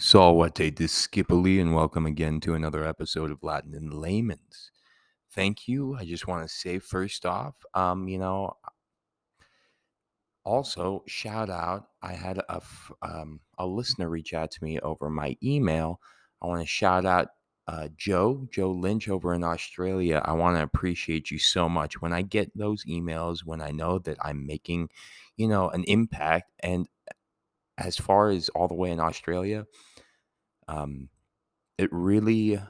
Salvate discipuli, and welcome again to another episode of Latin in Layman's. Thank you. I just want to say first off, um, you know, also shout out. I had a f- um, a listener reach out to me over my email. I want to shout out uh, Joe Joe Lynch over in Australia. I want to appreciate you so much when I get those emails when I know that I'm making, you know, an impact. And as far as all the way in Australia, um, it really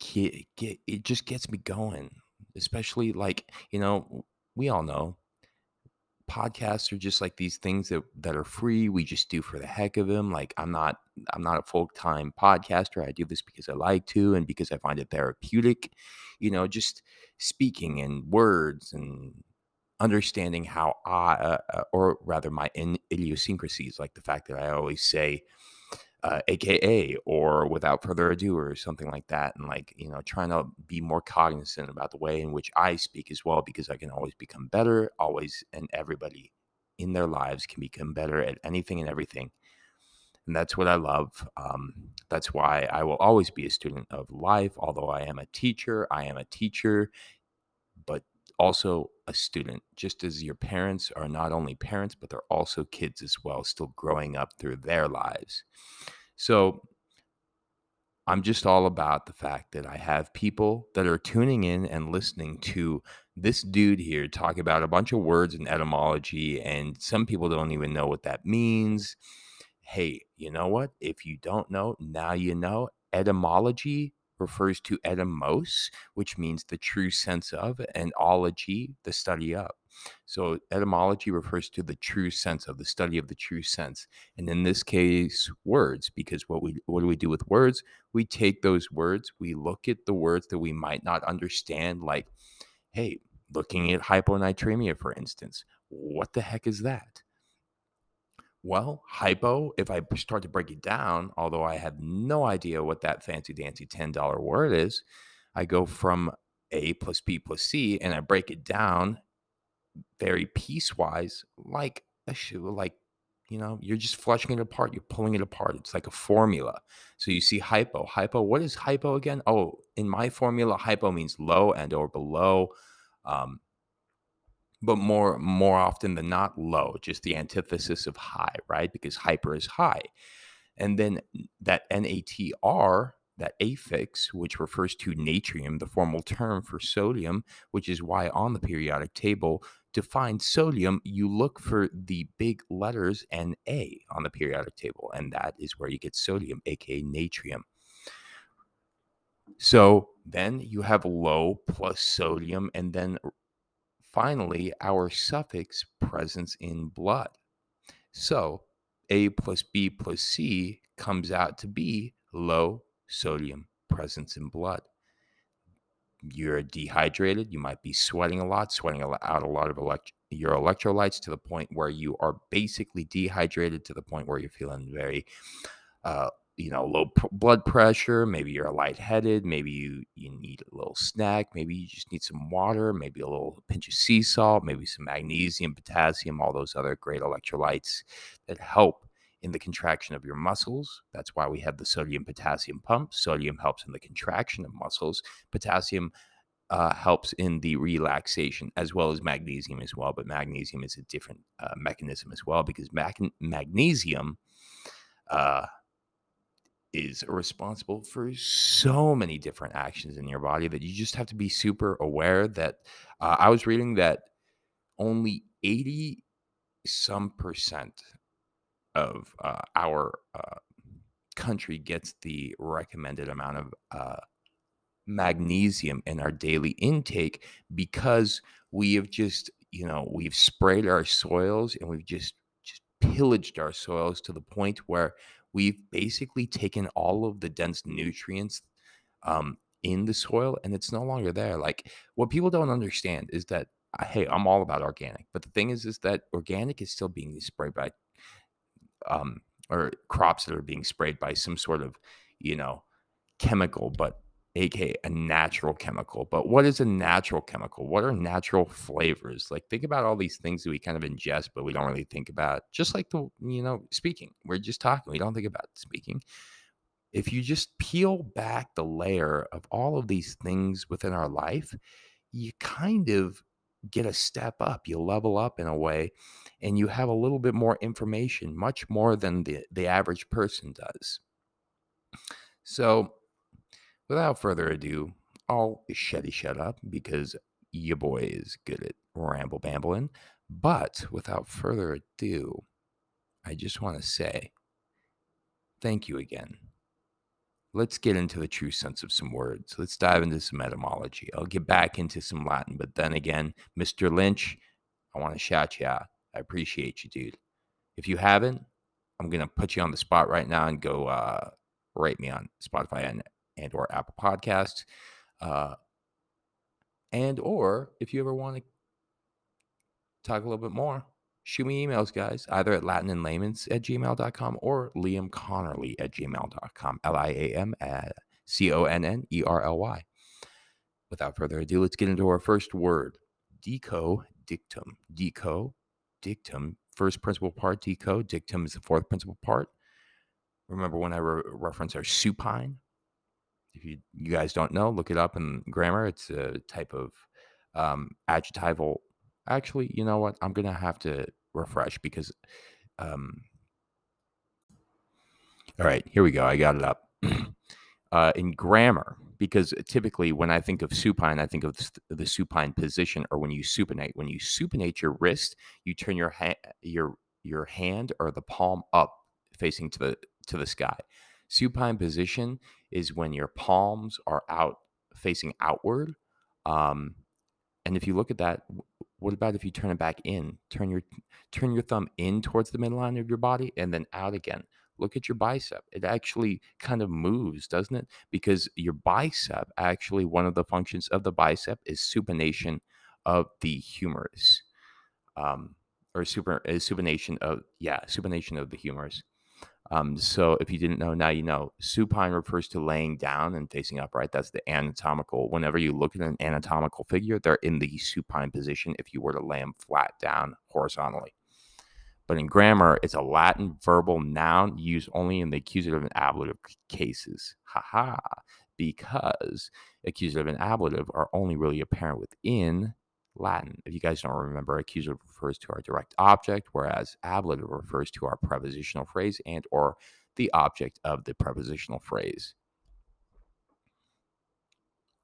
get, get it just gets me going. Especially like you know, we all know podcasts are just like these things that that are free. We just do for the heck of them. Like I'm not I'm not a full time podcaster. I do this because I like to and because I find it therapeutic. You know, just speaking in words and understanding how I, uh, or rather, my idiosyncrasies, like the fact that I always say uh, AKA or without further ado or something like that. And like, you know, trying to be more cognizant about the way in which I speak as well, because I can always become better, always, and everybody in their lives can become better at anything and everything. And that's what I love. Um, that's why I will always be a student of life. Although I am a teacher, I am a teacher, but also a student, just as your parents are not only parents, but they're also kids as well, still growing up through their lives. So I'm just all about the fact that I have people that are tuning in and listening to this dude here talk about a bunch of words and etymology, and some people don't even know what that means. Hey, you know what? If you don't know, now you know. Etymology refers to etymos, which means the true sense of, and ology, the study of. So etymology refers to the true sense of the study of the true sense, and in this case, words. Because what we what do we do with words? We take those words, we look at the words that we might not understand, like, hey, looking at hyponatremia, for instance. What the heck is that? Well, hypo, if I start to break it down, although I have no idea what that fancy dancy $10 word is, I go from A plus B plus C and I break it down very piecewise, like a shoe, like, you know, you're just flushing it apart. You're pulling it apart. It's like a formula. So you see hypo. Hypo, what is hypo again? Oh, in my formula, hypo means low and or below. Um, but more more often than not low just the antithesis of high right? Because hyper is high. And then that natr that affix which refers to natrium the formal term for sodium which is why on the periodic table to find sodium you look for the big letters na on the periodic table and that is where you get sodium aka natrium. So then you have low plus sodium and then finally our suffix presence in blood. So A plus B plus C comes out to be low sodium presence in blood. You're dehydrated. You might be sweating a lot, sweating out a lot of elect- your electrolytes to the point where you are basically dehydrated to the point where you're feeling very uh, you know low p- blood pressure maybe you're lightheaded maybe you you need a little snack maybe you just need some water maybe a little pinch of sea salt maybe some magnesium potassium all those other great electrolytes that help in the contraction of your muscles. That's why we have the sodium potassium pump. Sodium helps in the contraction of muscles. Potassium uh, helps in the relaxation as well as magnesium as well but magnesium is a different uh, mechanism as well because mag- magnesium uh, is responsible for so many different actions in your body that you just have to be super aware that uh, I was reading that only 80 some percent of uh, our uh, country gets the recommended amount of uh, magnesium in our daily intake because we have just you know we've sprayed our soils and we've just just pillaged our soils to the point where we've basically taken all of the dense nutrients um, in the soil and it's no longer there. Like what people don't understand is that uh, hey, I'm all about organic, but the thing is, is that organic is still being sprayed by um, or crops that are being sprayed by some sort of you know chemical, but aka a natural chemical. But what is a natural chemical? What are natural flavors? Like think about all these things that we kind of ingest, but we don't really think about. Just like the you know speaking, we're just talking. We don't think about speaking. If you just peel back the layer of all of these things within our life, you kind of get a step up. You level up in a way, and you have a little bit more information, much more than the the average person does. So without further ado, I'll shutty shut up because your boy is good at ramble bambling. But without further ado, I just want to say thank you again. Let's get into the true sense of some words. Let's dive into some etymology. I'll get back into some Latin, but then again, Mr. Lynch, I want to shout you out. I appreciate you, dude. If you haven't, I'm gonna put you on the spot right now and go uh, rate me on Spotify and and or Apple Podcasts. Uh, and or if you ever want to talk a little bit more, shoot me emails, guys, either at Latin and latinandlayman's at gmail.com or Liam Connerly at gmail.com. L I A M C O N N E R L Y. Without further ado, let's get into our first word dico dictum. Dico dictum, first principal part, dico, dictum is the fourth principal part. Remember when I re- reference our supine? If you, you guys don't know, look it up in grammar. It's a type of um, adjectival. Actually, you know what? I'm to have to refresh because. Um, all right, here we go. I got it up. uh, in grammar, because typically when I think of supine, I think of the, the supine position, or when you supinate. When you supinate your wrist, you turn your ha- your your hand or the palm up, facing to the to the sky. Supine position is when your palms are out facing outward. Um, and if you look at that, what about if you turn it back in? Turn your turn your thumb in towards the midline of your body and then out again. Look at your bicep. It actually kind of moves, doesn't it? Because your bicep, actually, one of the functions of the bicep is supination of the humerus, um, or super is supination of yeah, supination of the humerus. Um, so if you didn't know, now you know. Supine refers to laying down and facing upright. That's the anatomical. Whenever you look at an anatomical figure, they're in the supine position if you were to lay them flat down horizontally. But in grammar, it's a Latin verbal noun used only in the accusative and ablative cases. Haha. Because accusative and ablative are only really apparent within Latin. If you guys don't remember, accusative refers to our direct object, whereas ablative mm-hmm. refers to our prepositional phrase and or the object of the prepositional phrase.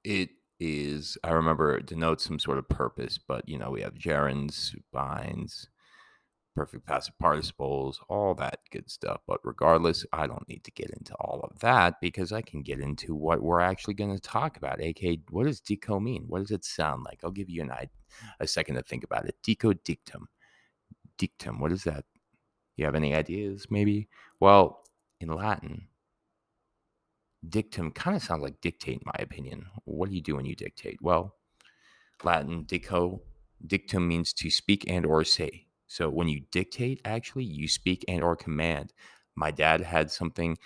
It is, I remember, it denotes some sort of purpose, but you know, we have gerunds, binds, perfect passive participles, all that good stuff. But regardless, I don't need to get into all of that because I can get into what we're actually going to talk about. AK, what does dico mean? What does it sound like? I'll give you an a second to think about it. Dico dictum. Dictum. What is that? You have any ideas? Maybe. Well, in Latin, dictum kind of sounds like dictate, in my opinion. What do you do when you dictate? Well, Latin dico dictum means to speak and or say so when you dictate, actually, you speak and or command. My dad had something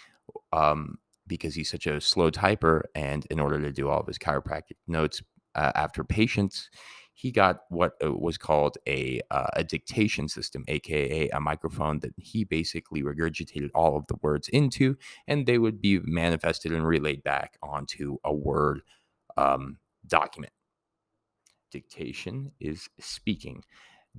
um, because he's such a slow typer, and in order to do all of his chiropractic notes uh, after patients, he got what uh, was called a uh, a dictation system, aka a microphone that he basically regurgitated all of the words into, and they would be manifested and relayed back onto a word um, document. Dictation is speaking.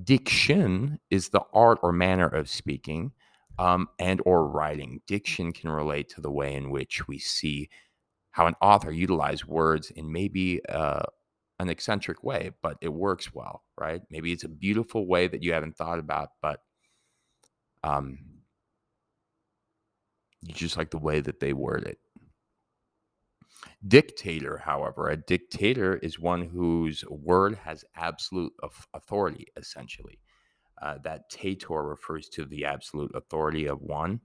Diction is the art or manner of speaking um, and or writing. Diction can relate to the way in which we see how an author utilized words in maybe uh, an eccentric way, but it works well, right? Maybe it's a beautiful way that you haven't thought about, but um, you just like the way that they word it. Dictator, however, a dictator is one whose word has absolute authority, essentially. Uh, that tator refers to the absolute authority of one.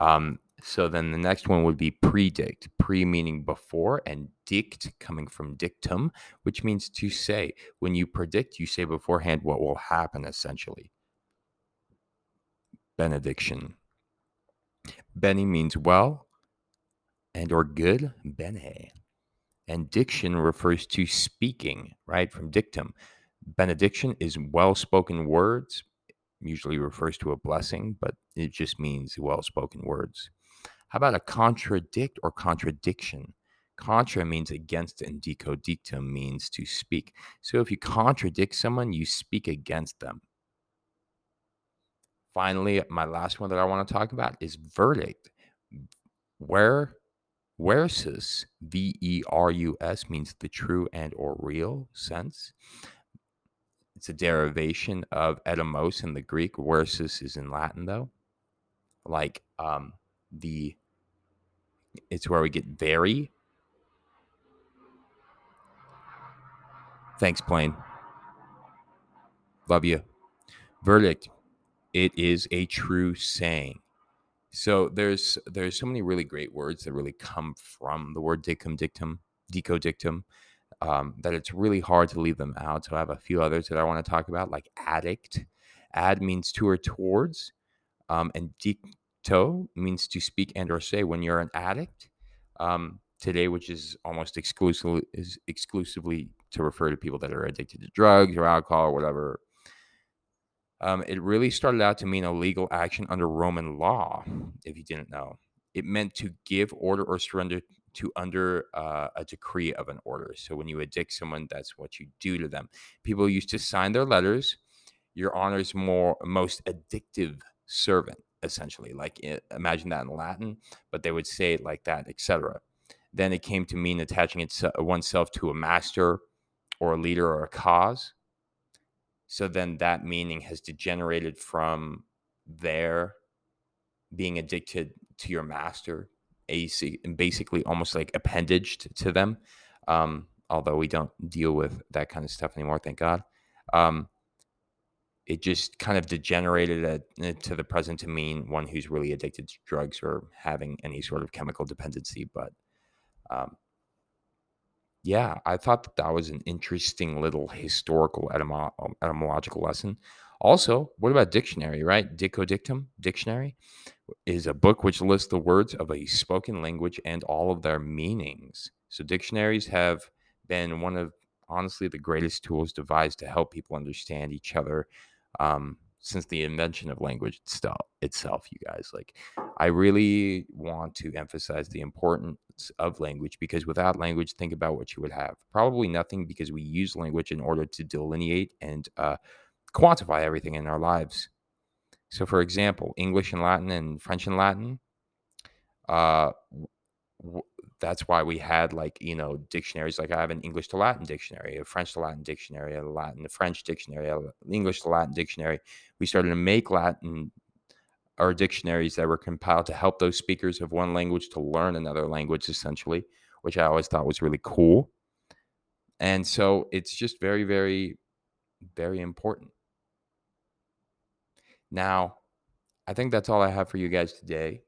Um, so then the next one would be predict, pre meaning before, and dict coming from dictum, which means to say. When you predict, you say beforehand what will happen, essentially. Benediction. Bene means well, and or good bene. And diction refers to speaking, right? From dictum. Benediction is well spoken words, usually refers to a blessing, but it just means well spoken words. How about a contradict or contradiction? Contra means against, and dicodictum means to speak. So if you contradict someone, you speak against them. Finally, my last one that I want to talk about is verdict. Where verus V E R U S means the true and or real sense. It's a derivation of etymos in the Greek. Verus is in Latin though. Like um, the it's where we get very. Thanks, plane. Love you. Verdict it is a true saying. So there's there's so many really great words that really come from the word dictum dictum dicodictum um, that it's really hard to leave them out. So I have a few others that I want to talk about, like addict. Ad means to or towards, um, and dicto means to speak and or say. When you're an addict um, today, which is almost exclusively is exclusively to refer to people that are addicted to drugs or alcohol or whatever um, it really started out to mean a legal action under Roman law, if you didn't know. It meant to give order or surrender to under uh, a decree of an order. So when you addict someone, that's what you do to them. People used to sign their letters, your honor's more most addictive servant, essentially. Like imagine that in Latin, but they would say it like that, etc. Then it came to mean attaching oneself to a master or a leader or a cause. So then that meaning has degenerated from their being addicted to your master, AC, and basically almost like appendaged to them. Um, although we don't deal with that kind of stuff anymore, thank God. Um, it just kind of degenerated at, eh, to the present to mean one who's really addicted to drugs or having any sort of chemical dependency. But um, yeah, I thought that that was an interesting little historical um, etymological lesson. Also, what about dictionary, right? Dicodictum, dictionary, is a book which lists the words of a spoken language and all of their meanings. So, dictionaries have been one of honestly the greatest tools devised to help people understand each other um, since the invention of language itself, you guys. Like, I really want to emphasize the importance of language because without language, think about what you would have. Probably nothing because we use language in order to delineate and uh, quantify everything in our lives. So, for example, English and Latin and French and Latin, uh, that's why we had like you know dictionaries like i have an english to latin dictionary a french to latin dictionary a latin to french dictionary a english to latin dictionary. We started to make latin or dictionaries that were compiled to help those speakers of one language to learn another language essentially which i always thought was really cool. And so it's just very very very important. Now i think that's all i have for you guys today.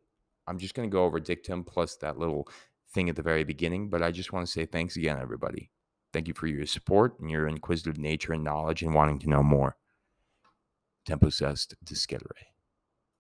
I'm just going to go over dictum plus that little thing at the very beginning, but I just want to say thanks again, everybody. Thank you for your support and your inquisitive nature and knowledge and wanting to know more. Tempus est discedere.